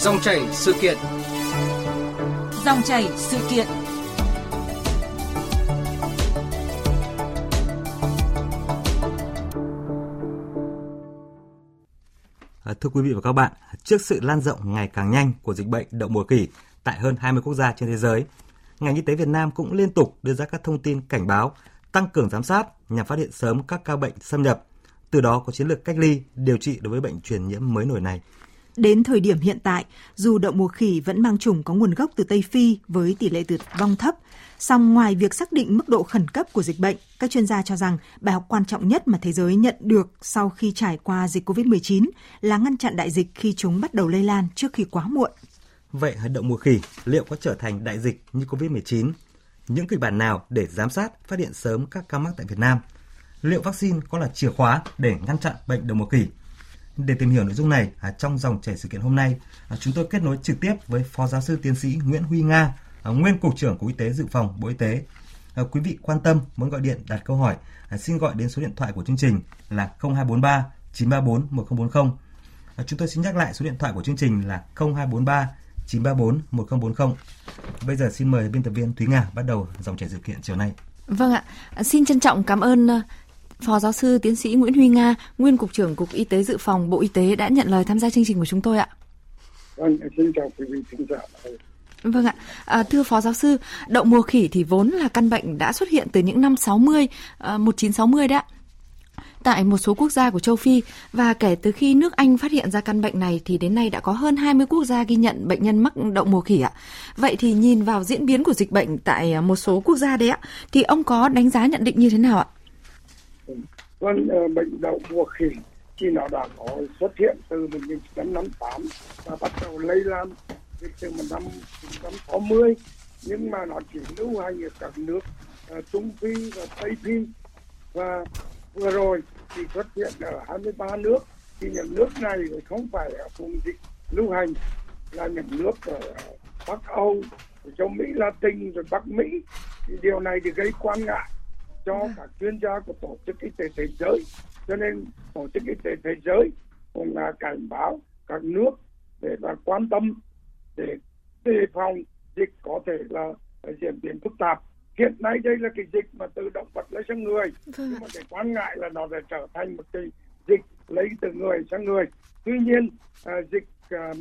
Dòng chảy sự kiện. Dòng chảy sự kiện. À, thưa quý vị và các bạn, trước sự lan rộng ngày càng nhanh của dịch bệnh đậu mùa khỉ tại hơn 20 quốc gia trên thế giới, ngành y tế Việt Nam cũng liên tục đưa ra các thông tin cảnh báo, tăng cường giám sát nhằm phát hiện sớm các ca bệnh xâm nhập, từ đó có chiến lược cách ly, điều trị đối với bệnh truyền nhiễm mới nổi này. Đến thời điểm hiện tại, dù đậu mùa khỉ vẫn mang chủng có nguồn gốc từ Tây Phi với tỷ lệ tử vong thấp, song ngoài việc xác định mức độ khẩn cấp của dịch bệnh, các chuyên gia cho rằng bài học quan trọng nhất mà thế giới nhận được sau khi trải qua dịch COVID-19 là ngăn chặn đại dịch khi chúng bắt đầu lây lan trước khi quá muộn. Vậy đậu mùa khỉ liệu có trở thành đại dịch như COVID-19? Những kịch bản nào để giám sát, phát hiện sớm các ca mắc tại Việt Nam? Liệu vaccine có là chìa khóa để ngăn chặn bệnh đậu mùa khỉ? Để tìm hiểu nội dung này, à, trong dòng chảy sự kiện hôm nay, à, chúng tôi kết nối trực tiếp với Phó Giáo sư Tiến sĩ Nguyễn Huy Nga, à, nguyên Cục trưởng Cục Y tế Dự phòng Bộ Y tế. À, quý vị quan tâm muốn gọi điện đặt câu hỏi, à, xin gọi đến số điện thoại của chương trình là 0243 934 1040. Chúng tôi xin nhắc lại số điện thoại của chương trình là 0243 934 1040. Bây giờ xin mời biên tập viên Thúy Nga bắt đầu dòng chảy sự kiện chiều nay. Vâng ạ, xin trân trọng cảm ơn Phó giáo sư tiến sĩ Nguyễn Huy Nga, nguyên cục trưởng Cục Y tế Dự phòng Bộ Y tế đã nhận lời tham gia chương trình của chúng tôi ạ. Vâng, xin chào quý vị khán giả. Vâng ạ, à, thưa Phó Giáo sư, đậu mùa khỉ thì vốn là căn bệnh đã xuất hiện từ những năm 60, à, 1960 đấy ạ tại một số quốc gia của châu Phi và kể từ khi nước Anh phát hiện ra căn bệnh này thì đến nay đã có hơn 20 quốc gia ghi nhận bệnh nhân mắc đậu mùa khỉ ạ. Vậy thì nhìn vào diễn biến của dịch bệnh tại một số quốc gia đấy ạ, thì ông có đánh giá nhận định như thế nào ạ? Vâng, bệnh đậu mùa khỉ khi nó đã có xuất hiện từ 1958 và bắt đầu lây lan từ một năm 1960 nhưng mà nó chỉ lưu hành ở các nước uh, Trung Phi và Tây Phi. Và vừa rồi thì xuất hiện ở 23 nước thì những nước này không phải ở vùng dịch lưu hành là những nước ở Bắc Âu, châu Mỹ Latin rồi Bắc Mỹ. Thì điều này thì gây quan ngại cho vâng. các chuyên gia của tổ chức y tế thế giới. Cho nên tổ chức y tế thế giới cũng là cảnh báo các nước để là quan tâm để đề phòng dịch có thể là diễn biến phức tạp. Hiện nay đây là cái dịch mà từ động vật lấy sang người. Vâng. Nhưng mà cái quan ngại là nó sẽ trở thành một cái dịch lấy từ người sang người. Tuy nhiên à, dịch à,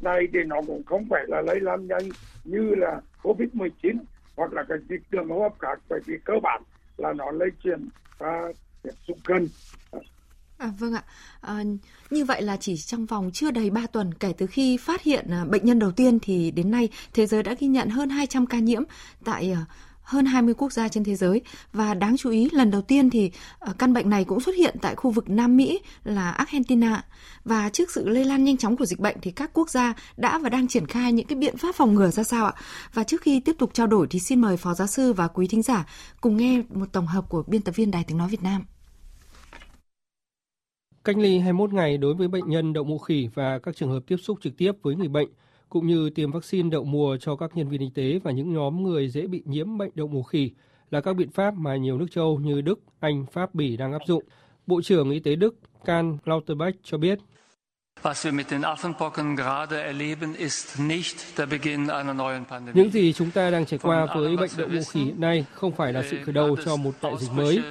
này thì nó cũng không phải là lây lan nhanh như là covid 19 hoặc là cái dịch đường hô hấp khác bởi vì cơ bản là nó lây truyền qua tiếp xúc gần À, vâng ạ. À, như vậy là chỉ trong vòng chưa đầy 3 tuần kể từ khi phát hiện à, bệnh nhân đầu tiên thì đến nay thế giới đã ghi nhận hơn 200 ca nhiễm tại à, hơn 20 quốc gia trên thế giới và đáng chú ý, lần đầu tiên thì ờ, căn bệnh này cũng xuất hiện tại khu vực Nam Mỹ là Argentina và trước sự lây lan nhanh chóng của dịch bệnh thì các quốc gia đã và đang triển khai những cái biện pháp phòng ngừa ra sao ạ? Và trước khi tiếp tục trao đổi thì xin mời phó giáo sư và quý thính giả cùng nghe một tổng hợp của biên tập viên Đài Tiếng nói Việt Nam. Cách ly 21 ngày đối với bệnh nhân đậu mùa khỉ và các trường hợp tiếp xúc trực tiếp với người bệnh cũng như tiêm vaccine đậu mùa cho các nhân viên y tế và những nhóm người dễ bị nhiễm bệnh đậu mùa khỉ là các biện pháp mà nhiều nước châu như Đức, Anh, Pháp, Bỉ đang áp dụng. Bộ trưởng Y tế Đức Karl Lauterbach cho biết. Những gì chúng ta đang trải qua với bệnh đậu mùa khỉ hiện nay không phải là sự khởi đầu cho một đại dịch mới.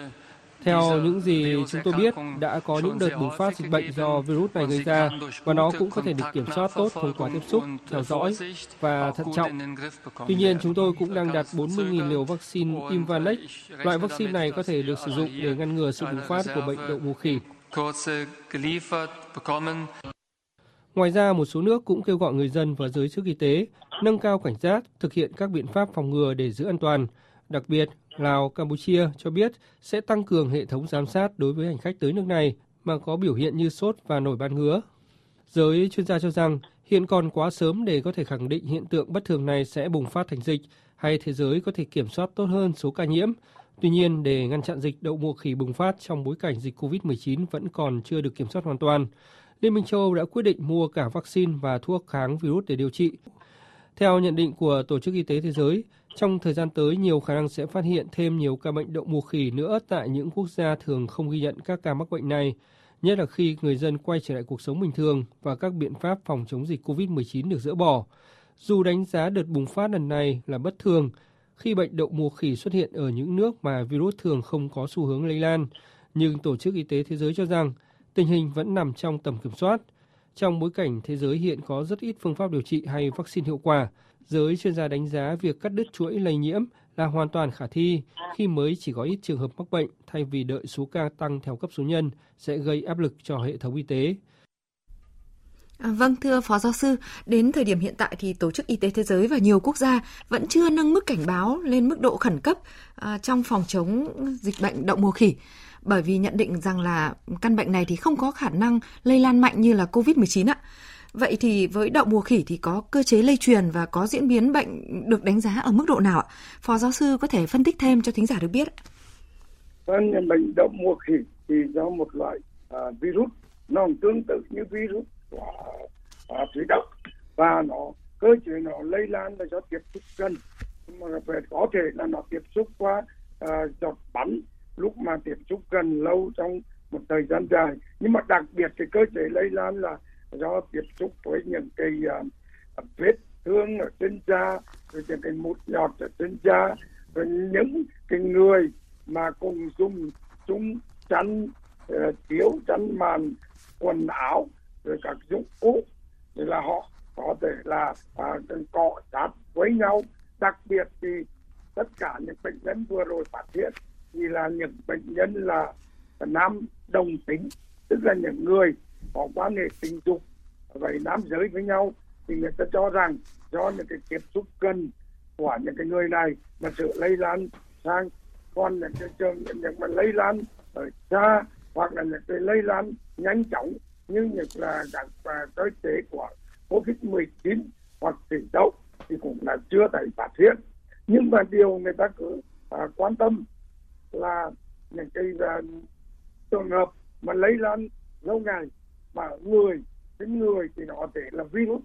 Theo những gì chúng tôi biết, đã có những đợt bùng phát dịch bệnh do virus này gây ra và nó cũng có thể được kiểm soát tốt thông qua tiếp xúc, theo dõi và thận trọng. Tuy nhiên, chúng tôi cũng đang đặt 40.000 liều vaccine Imvanex. Loại vaccine này có thể được sử dụng để ngăn ngừa sự bùng phát của bệnh đậu mùa khỉ. Ngoài ra, một số nước cũng kêu gọi người dân và giới chức y tế nâng cao cảnh giác, thực hiện các biện pháp phòng ngừa để giữ an toàn. Đặc biệt, Lào, Campuchia cho biết sẽ tăng cường hệ thống giám sát đối với hành khách tới nước này mà có biểu hiện như sốt và nổi ban ngứa. Giới chuyên gia cho rằng hiện còn quá sớm để có thể khẳng định hiện tượng bất thường này sẽ bùng phát thành dịch hay thế giới có thể kiểm soát tốt hơn số ca nhiễm. Tuy nhiên, để ngăn chặn dịch đậu mùa khỉ bùng phát trong bối cảnh dịch COVID-19 vẫn còn chưa được kiểm soát hoàn toàn, Liên minh châu Âu đã quyết định mua cả vaccine và thuốc kháng virus để điều trị. Theo nhận định của Tổ chức Y tế Thế giới, trong thời gian tới, nhiều khả năng sẽ phát hiện thêm nhiều ca bệnh đậu mùa khỉ nữa tại những quốc gia thường không ghi nhận các ca mắc bệnh này. nhất là khi người dân quay trở lại cuộc sống bình thường và các biện pháp phòng chống dịch COVID-19 được dỡ bỏ. Dù đánh giá đợt bùng phát lần này là bất thường, khi bệnh đậu mùa khỉ xuất hiện ở những nước mà virus thường không có xu hướng lây lan, nhưng Tổ chức Y tế Thế giới cho rằng tình hình vẫn nằm trong tầm kiểm soát. Trong bối cảnh thế giới hiện có rất ít phương pháp điều trị hay vaccine hiệu quả, giới chuyên gia đánh giá việc cắt đứt chuỗi lây nhiễm là hoàn toàn khả thi khi mới chỉ có ít trường hợp mắc bệnh thay vì đợi số ca tăng theo cấp số nhân sẽ gây áp lực cho hệ thống y tế. À, vâng, thưa Phó Giáo sư, đến thời điểm hiện tại thì Tổ chức Y tế Thế giới và nhiều quốc gia vẫn chưa nâng mức cảnh báo lên mức độ khẩn cấp à, trong phòng chống dịch bệnh đậu mùa khỉ bởi vì nhận định rằng là căn bệnh này thì không có khả năng lây lan mạnh như là COVID-19 ạ. Vậy thì với đậu mùa khỉ thì có cơ chế lây truyền và có diễn biến bệnh được đánh giá ở mức độ nào ạ? Phó giáo sư có thể phân tích thêm cho thính giả được biết. Vâng, bệnh đậu mùa khỉ thì do một loại à, virus nó tương tự như virus của à, thủy đậu và nó cơ chế nó lây lan là do tiếp xúc gần mà về có thể là nó tiếp xúc qua à, giọt bắn lúc mà tiếp xúc gần lâu trong một thời gian dài nhưng mà đặc biệt cái cơ chế lây lan là do tiếp xúc với những cái uh, vết thương ở trên da rồi những cái mút nhọt ở trên da rồi những cái người mà cùng dùng chung chăn uh, ờ, chiếu chăn màn quần áo rồi các dụng cụ thì là họ có thể là uh, cọ sát với nhau. Đặc biệt thì tất cả những bệnh nhân vừa rồi phát hiện thì là những bệnh nhân là nam đồng tính tức là những người có quan hệ tình dục vậy nam giới với nhau thì người ta cho rằng do những cái tiếp xúc gần của những cái người này mà sự lây lan sang còn những cái trường những, những mà lây lan ở xa hoặc là những cái lây lan nhanh chóng như những là đặc và tới chế của covid 19 hoặc thủy đậu thì cũng là chưa thể phát hiện. Nhưng mà điều người ta cứ à, quan tâm là những cái uh, trường hợp mà lây lan lâu ngày mà người cái người thì nó có thể là virus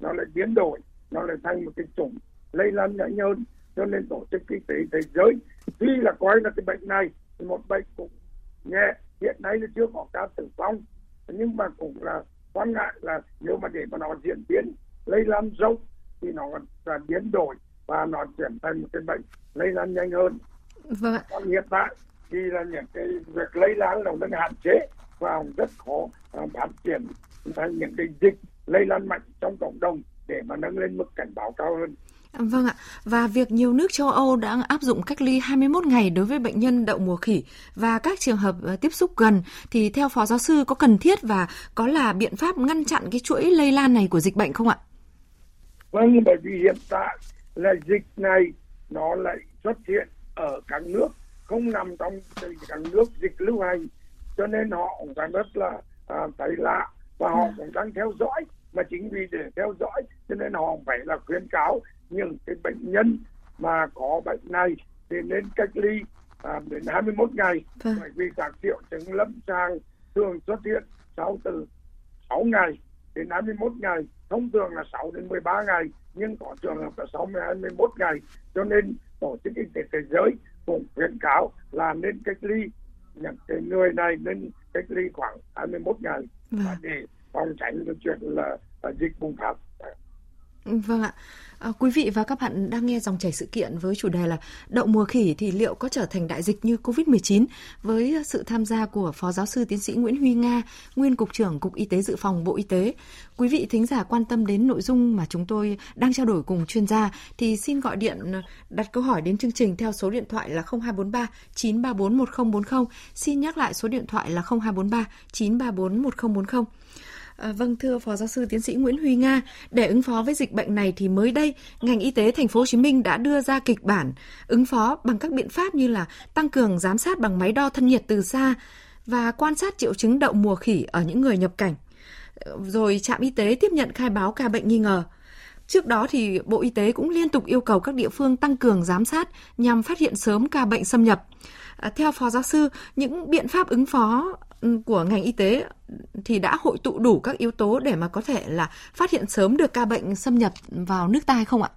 nó lại biến đổi nó lại thành một cái chủng lây lan nhanh hơn cho nên tổ chức y tế thế giới tuy là coi là cái bệnh này một bệnh cũng nhẹ hiện nay là chưa có ca tử vong nhưng mà cũng là quan ngại là nếu mà để mà nó diễn biến lây lan rộng thì nó là biến đổi và nó chuyển thành một cái bệnh lây lan nhanh hơn. Vâng còn hiện tại thì là những cái việc lây lan nó đang hạn chế và rất khó phát triển những cái dịch lây lan mạnh trong cộng đồng để mà nâng lên mức cảnh báo cao hơn. Vâng ạ, và việc nhiều nước châu Âu đã áp dụng cách ly 21 ngày đối với bệnh nhân đậu mùa khỉ và các trường hợp ờ, tiếp xúc gần thì theo Phó Giáo sư có cần thiết và có là biện pháp ngăn chặn cái chuỗi lây lan này của dịch bệnh không ạ? Vâng, bởi vì hiện tại là dịch này nó lại xuất hiện ở các nước không nằm trong các nước dịch lưu hành cho nên họ cũng đang rất là à, thấy lạ và họ ừ. cũng đang theo dõi mà chính vì để theo dõi cho nên họ phải là khuyến cáo những cái bệnh nhân mà có bệnh này thì nên cách ly à, đến 21 ngày vâng. bởi vì các triệu chứng lâm sàng thường xuất hiện sau từ 6 ngày đến 21 ngày thông thường là 6 đến 13 ngày nhưng có trường hợp là 6 đến 21 ngày cho nên tổ chức y tế thế giới cũng khuyến cáo là nên cách ly những cái người này nên cách ly khoảng 21 ngày vâng. để phòng tránh cái chuyện là, là dịch bùng phát. Vâng ạ. À, quý vị và các bạn đang nghe dòng chảy sự kiện với chủ đề là đậu mùa khỉ thì liệu có trở thành đại dịch như Covid-19 với sự tham gia của Phó Giáo sư Tiến sĩ Nguyễn Huy Nga, nguyên Cục trưởng Cục Y tế Dự phòng Bộ Y tế. Quý vị thính giả quan tâm đến nội dung mà chúng tôi đang trao đổi cùng chuyên gia thì xin gọi điện đặt câu hỏi đến chương trình theo số điện thoại là 0243 934 1040. Xin nhắc lại số điện thoại là 0243 934 1040. À, vâng thưa Phó Giáo sư Tiến sĩ Nguyễn Huy Nga, để ứng phó với dịch bệnh này thì mới đây ngành y tế thành phố Hồ Chí Minh đã đưa ra kịch bản ứng phó bằng các biện pháp như là tăng cường giám sát bằng máy đo thân nhiệt từ xa và quan sát triệu chứng đậu mùa khỉ ở những người nhập cảnh. Ờ, rồi trạm y tế tiếp nhận khai báo ca bệnh nghi ngờ. Trước đó thì Bộ Y tế cũng liên tục yêu cầu các địa phương tăng cường giám sát nhằm phát hiện sớm ca bệnh xâm nhập. À, theo Phó Giáo sư, những biện pháp ứng phó Ừ, của ngành y tế thì đã hội tụ đủ các yếu tố để mà có thể là phát hiện sớm được ca bệnh xâm nhập vào nước ta không ạ?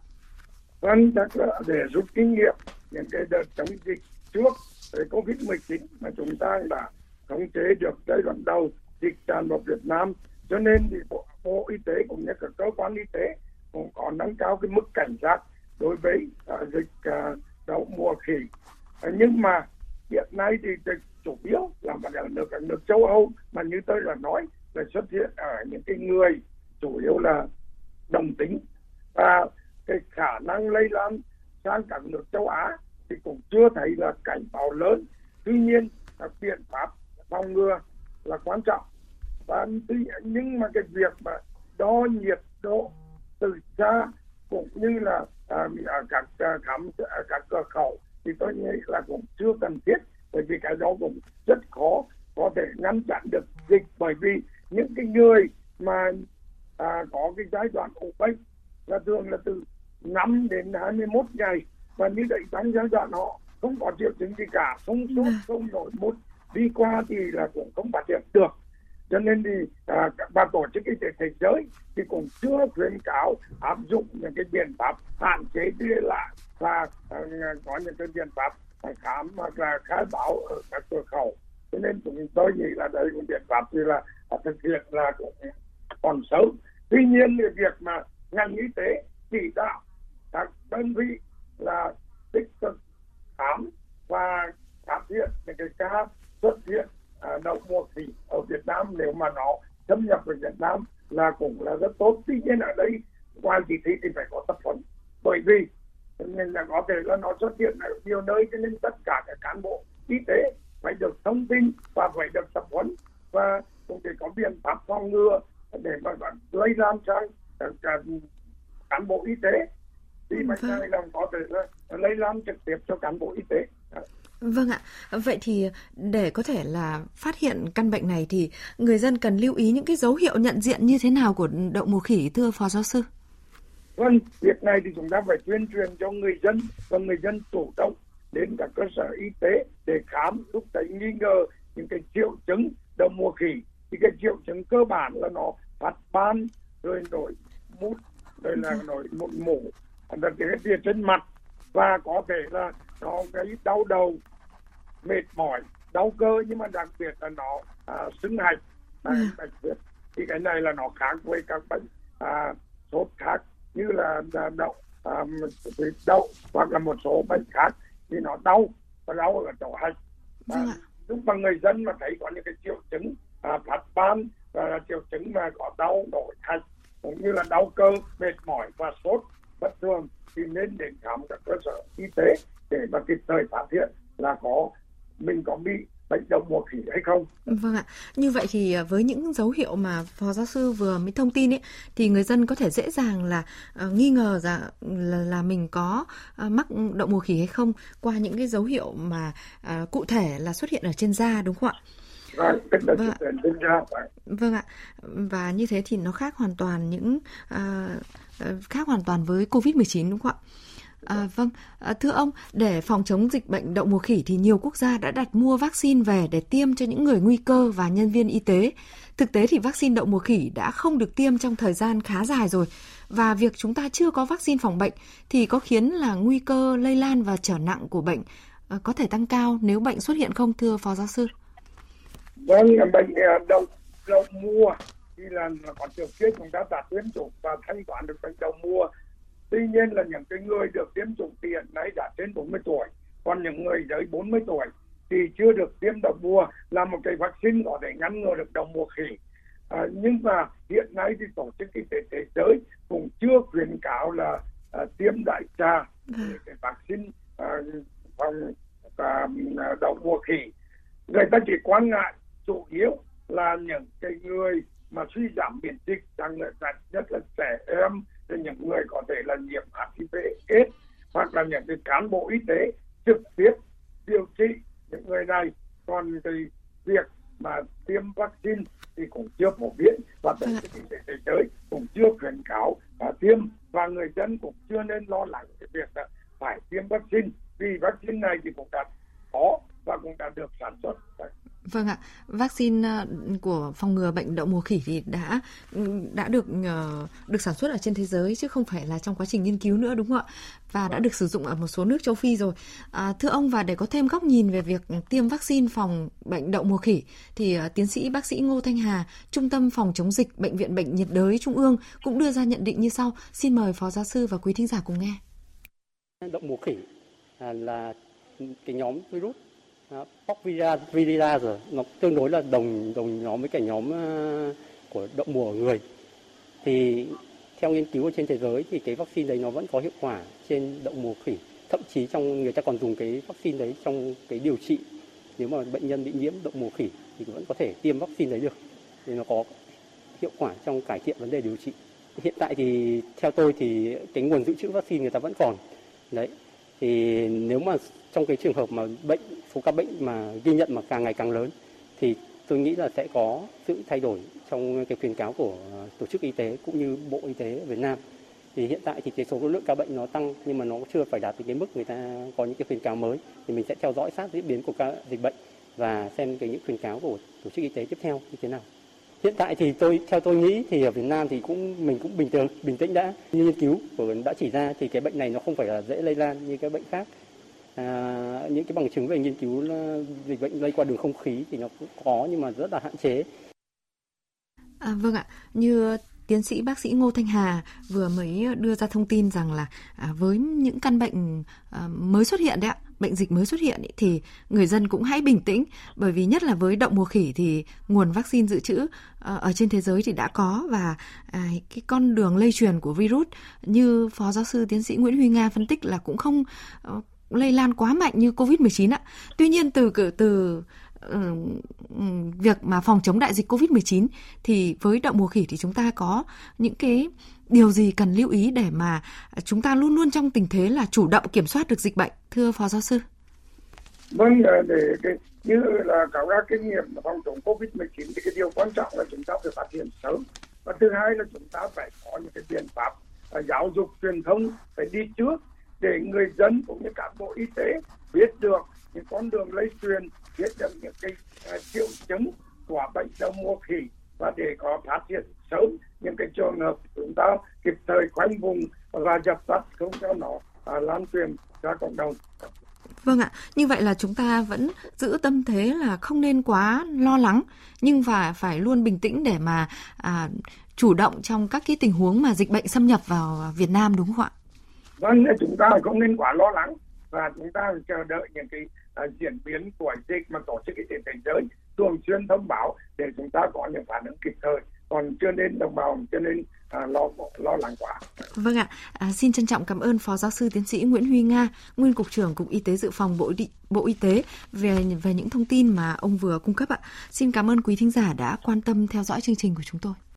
Vâng, chắc là để rút kinh nghiệm những cái đợt chống dịch trước về Covid-19 mà chúng ta đã khống chế được giai đoạn đầu dịch tràn vào Việt Nam cho nên thì bộ, bộ y tế cũng như các cơ quan y tế cũng có nâng cao cái mức cảnh giác đối với uh, dịch uh, đậu mùa khỉ uh, nhưng mà hiện nay thì dịch mà là ở nước ở nước châu Âu mà như tôi đã nói là xuất hiện ở những cái người chủ yếu là đồng tính. Và cái khả năng lây lan sang các nước châu Á thì cũng chưa thấy là cảnh báo lớn. Tuy nhiên các biện pháp phòng ngừa là quan trọng. Và tuy nhưng mà cái việc mà đo nhiệt độ từ xa cũng như là à, các à, khám ở các cửa khẩu thì tôi nghĩ là cũng chưa cần thiết bởi vì cái đó cũng rất thể ngăn chặn được dịch bởi vì những cái người mà à, có cái giai đoạn ủ bệnh là thường là từ 5 đến 21 ngày và như vậy trong giai đoạn họ không có triệu chứng gì cả không sốt vâng. không nổi mút đi qua thì là cũng không phát hiện được cho nên thì à, và tổ chức y tế thế giới thì cũng chưa khuyến cáo áp dụng những cái biện pháp hạn chế đi lại và à, có những cái biện pháp khám hoặc là khai báo ở các cửa khẩu cho nên chúng tôi nghĩ là đây một biện pháp thì là thực hiện là cũng còn sớm. Tuy nhiên thì việc mà ngành y tế chỉ đạo các đơn vị là tích cực khám và phát hiện những cái ca xuất hiện à, đậu mùa khỉ ở Việt Nam nếu mà nó xâm nhập vào Việt Nam là cũng là rất tốt. Tuy nhiên ở đây ngoài chỉ thị thì phải có tập huấn. Bởi vì nên là có thể là nó xuất hiện ở nhiều nơi cho nên tất cả các cán bộ y tế phải được thông tin và phải được tập huấn và cũng phải có biện pháp phòng ngừa để mà lây lan sang cán bộ y tế thì bệnh vâng. này là có thể lây lan trực tiếp cho cán bộ y tế Vâng ạ. Vậy thì để có thể là phát hiện căn bệnh này thì người dân cần lưu ý những cái dấu hiệu nhận diện như thế nào của đậu mùa khỉ thưa phó giáo sư? Vâng, việc này thì chúng ta phải tuyên truyền cho người dân và người dân chủ động đến các cơ sở y tế để khám lúc thấy nghi ngờ những cái triệu chứng đậu mùa khỉ. Thì cái triệu chứng cơ bản là nó phát ban rồi nổi mút rồi là vâng. nổi mụn mủ là cái phía trên mặt. Và có thể là nó cái đau đầu mệt mỏi đau cơ nhưng mà đặc biệt là nó à, sưng hạch. À, bạch huyết thì cái này là nó khác với các bệnh à, sốt khác như là, là đậu à, đậu hoặc là một số bệnh khác thì nó đau và đau ở chỗ hạch và vâng lúc mà người dân mà thấy có những cái triệu chứng à, phát ban và triệu chứng mà có đau nổi hạch cũng như là đau cơ mệt mỏi và sốt bất thường thì nên đến khám các cơ sở y tế để mà kịp thời phát hiện là có mình có bị bệnh đậu mùa khỉ hay không. Vâng ạ. Như vậy thì à, với những dấu hiệu mà phó giáo sư vừa mới thông tin ấy thì người dân có thể dễ dàng là uh, nghi ngờ rằng là, là mình có uh, mắc đậu mùa khỉ hay không qua những cái dấu hiệu mà uh, cụ thể là xuất hiện ở trên da đúng không ạ? Vâng, vâng, vâng ạ. Và như thế thì nó khác hoàn toàn những uh, khác hoàn toàn với Covid-19 đúng không ạ? À, vâng, à, thưa ông, để phòng chống dịch bệnh đậu mùa khỉ thì nhiều quốc gia đã đặt mua vaccine về để tiêm cho những người nguy cơ và nhân viên y tế. Thực tế thì vaccine đậu mùa khỉ đã không được tiêm trong thời gian khá dài rồi và việc chúng ta chưa có vaccine phòng bệnh thì có khiến là nguy cơ lây lan và trở nặng của bệnh à, có thể tăng cao nếu bệnh xuất hiện không thưa phó giáo sư? Vâng, bệnh à, đậu đậu mùa thì là có điều kiện chúng ta đã tiêm chủng và thanh toán được bệnh đậu mùa tuy nhiên là những cái người được tiêm chủng tiền nay đã trên 40 tuổi còn những người dưới 40 tuổi thì chưa được tiêm đậu mùa là một cái vaccine có thể ngăn ngừa được đậu mùa khỉ à, nhưng mà hiện nay thì tổ chức y tế thế giới cũng chưa khuyến cáo là à, tiêm đại trà vâng. cái vaccine à, phòng à, đậu mùa khỉ người ta chỉ quan ngại chủ yếu là những cái người mà suy giảm miễn dịch rằng là nhất là trẻ em cho những người có thể là nhiễm HIV AIDS hoặc là những cái cán bộ y tế trực tiếp điều trị những người này. Còn thì việc mà tiêm vaccine thì cũng chưa phổ biến và tổ chức y tế thế giới cũng chưa khuyến cáo và tiêm. Và người dân cũng chưa nên lo lắng cái việc là phải tiêm vaccine. Vì vaccine này thì cũng đã có và cũng đã được sản xuất Vâng ạ, vaccine ờ, của phòng ngừa bệnh đậu mùa khỉ thì đã đã được ờ, được sản xuất ở trên thế giới chứ không phải là trong quá trình nghiên cứu nữa đúng không ạ? Và đã được sử dụng ở một số nước châu Phi rồi. À, thưa ông và để có thêm góc nhìn về việc tiêm vaccine phòng bệnh đậu mùa khỉ thì ờ, tiến sĩ bác sĩ Ngô Thanh Hà, Trung tâm phòng chống dịch bệnh viện bệnh nhiệt đới Trung ương cũng đưa ra nhận định như sau. Xin mời phó giáo sư và quý thính giả cùng nghe. Đậu mùa khỉ à, là cái nhóm virus Porphyria virida rồi. Nó tương đối là đồng đồng nhóm với cả nhóm ờ, của đậu mùa người. Thì theo nghiên cứu ở trên thế giới thì cái vaccine đấy nó vẫn có hiệu quả trên đậu mùa khỉ. Thậm chí trong, người ta còn dùng cái vaccine đấy trong cái điều trị. Nếu mà bệnh nhân bị nhiễm đậu mùa khỉ thì vẫn có thể tiêm vaccine đấy được. Thì nó có hiệu quả trong cải thiện vấn đề điều trị. Hiện tại thì theo tôi thì cái nguồn dự trữ vaccine người ta vẫn còn. Đấy, thì nếu mà trong cái trường hợp mà bệnh, số ca bệnh mà ghi nhận mà càng ngày càng lớn, thì tôi nghĩ là sẽ có sự thay đổi trong cái khuyến cáo của tổ chức y tế cũng như bộ y tế Việt Nam. Thì hiện tại thì cái số lượng ca bệnh nó tăng, nhưng mà nó chưa phải đạt đến cái mức người ta có những cái khuyến cáo mới. Thì mình sẽ theo dõi sát diễn biến của ca dịch bệnh và xem cái những khuyến cáo của tổ chức y tế tiếp theo như thế nào. Hiện tại thì tôi, theo tôi nghĩ thì ở Việt Nam thì cũng, mình cũng bình thường, bình tĩnh đã. Như nghiên cứu của đã chỉ ra thì cái bệnh này nó không phải là dễ lây lan như cái bệnh khác à, những cái bằng chứng về nghiên cứu dịch bệnh lây qua đường không khí thì nó cũng có nhưng mà rất là hạn chế. À, vâng ạ, như tiến sĩ bác sĩ Ngô Thanh Hà vừa mới đưa ra thông tin rằng là à, với những căn bệnh à, mới xuất hiện đấy ạ, bệnh dịch mới xuất hiện ý, thì người dân cũng hãy bình tĩnh bởi vì nhất là với động mùa khỉ thì nguồn vaccine dự trữ à, ở trên thế giới thì đã có và à, cái con đường lây truyền của virus như phó giáo sư tiến sĩ Nguyễn Huy Nga phân tích là cũng không ờ, lây lan quá mạnh như Covid-19 ạ. Tuy nhiên từ từ ừ, ừ, việc mà phòng chống đại dịch Covid-19 thì với đậu mùa khỉ thì chúng ta có những cái điều gì cần lưu ý để mà chúng ta luôn luôn trong tình thế là chủ động kiểm soát được dịch bệnh thưa phó giáo sư? Vâng, ờ, để cái, như là cáo ra kinh nghiệm phòng chống Covid-19 thì cái điều quan trọng là chúng ta phải phát hiện sớm và thứ hai là chúng ta phải có những cái biện pháp ờ, giáo dục truyền thông phải đi trước để người dân cũng như các bộ y tế biết được những con đường lây truyền biết được những cái uh, triệu chứng của bệnh đậu mùa khỉ và để có phát hiện sớm những cái trường hợp chúng ta kịp thời khoanh vùng và dập tắt không cho nó uh, lan truyền ra cộng đồng Vâng ạ, như vậy là chúng ta vẫn giữ tâm thế là không nên quá lo lắng nhưng và phải luôn bình tĩnh để mà à, chủ động trong các cái tình huống mà dịch bệnh xâm nhập vào Việt Nam đúng không ạ? Vâng, chúng ta không nên quá lo lắng và chúng ta chờ đợi những cái uh, diễn biến của dịch mà tổ chức y tế thế giới thường xuyên thông báo để chúng ta có những phản ứng kịp thời còn chưa nên đồng bào cho nên à, lo lo lắng quá. Vâng ạ, à, xin trân trọng cảm ơn Phó Giáo sư Tiến sĩ Nguyễn Huy Nga, nguyên cục trưởng Cục Y tế Dự phòng Bộ Đi, Bộ Y tế về về những thông tin mà ông vừa cung cấp ạ. Xin cảm ơn quý thính giả đã quan tâm theo dõi chương trình của chúng tôi.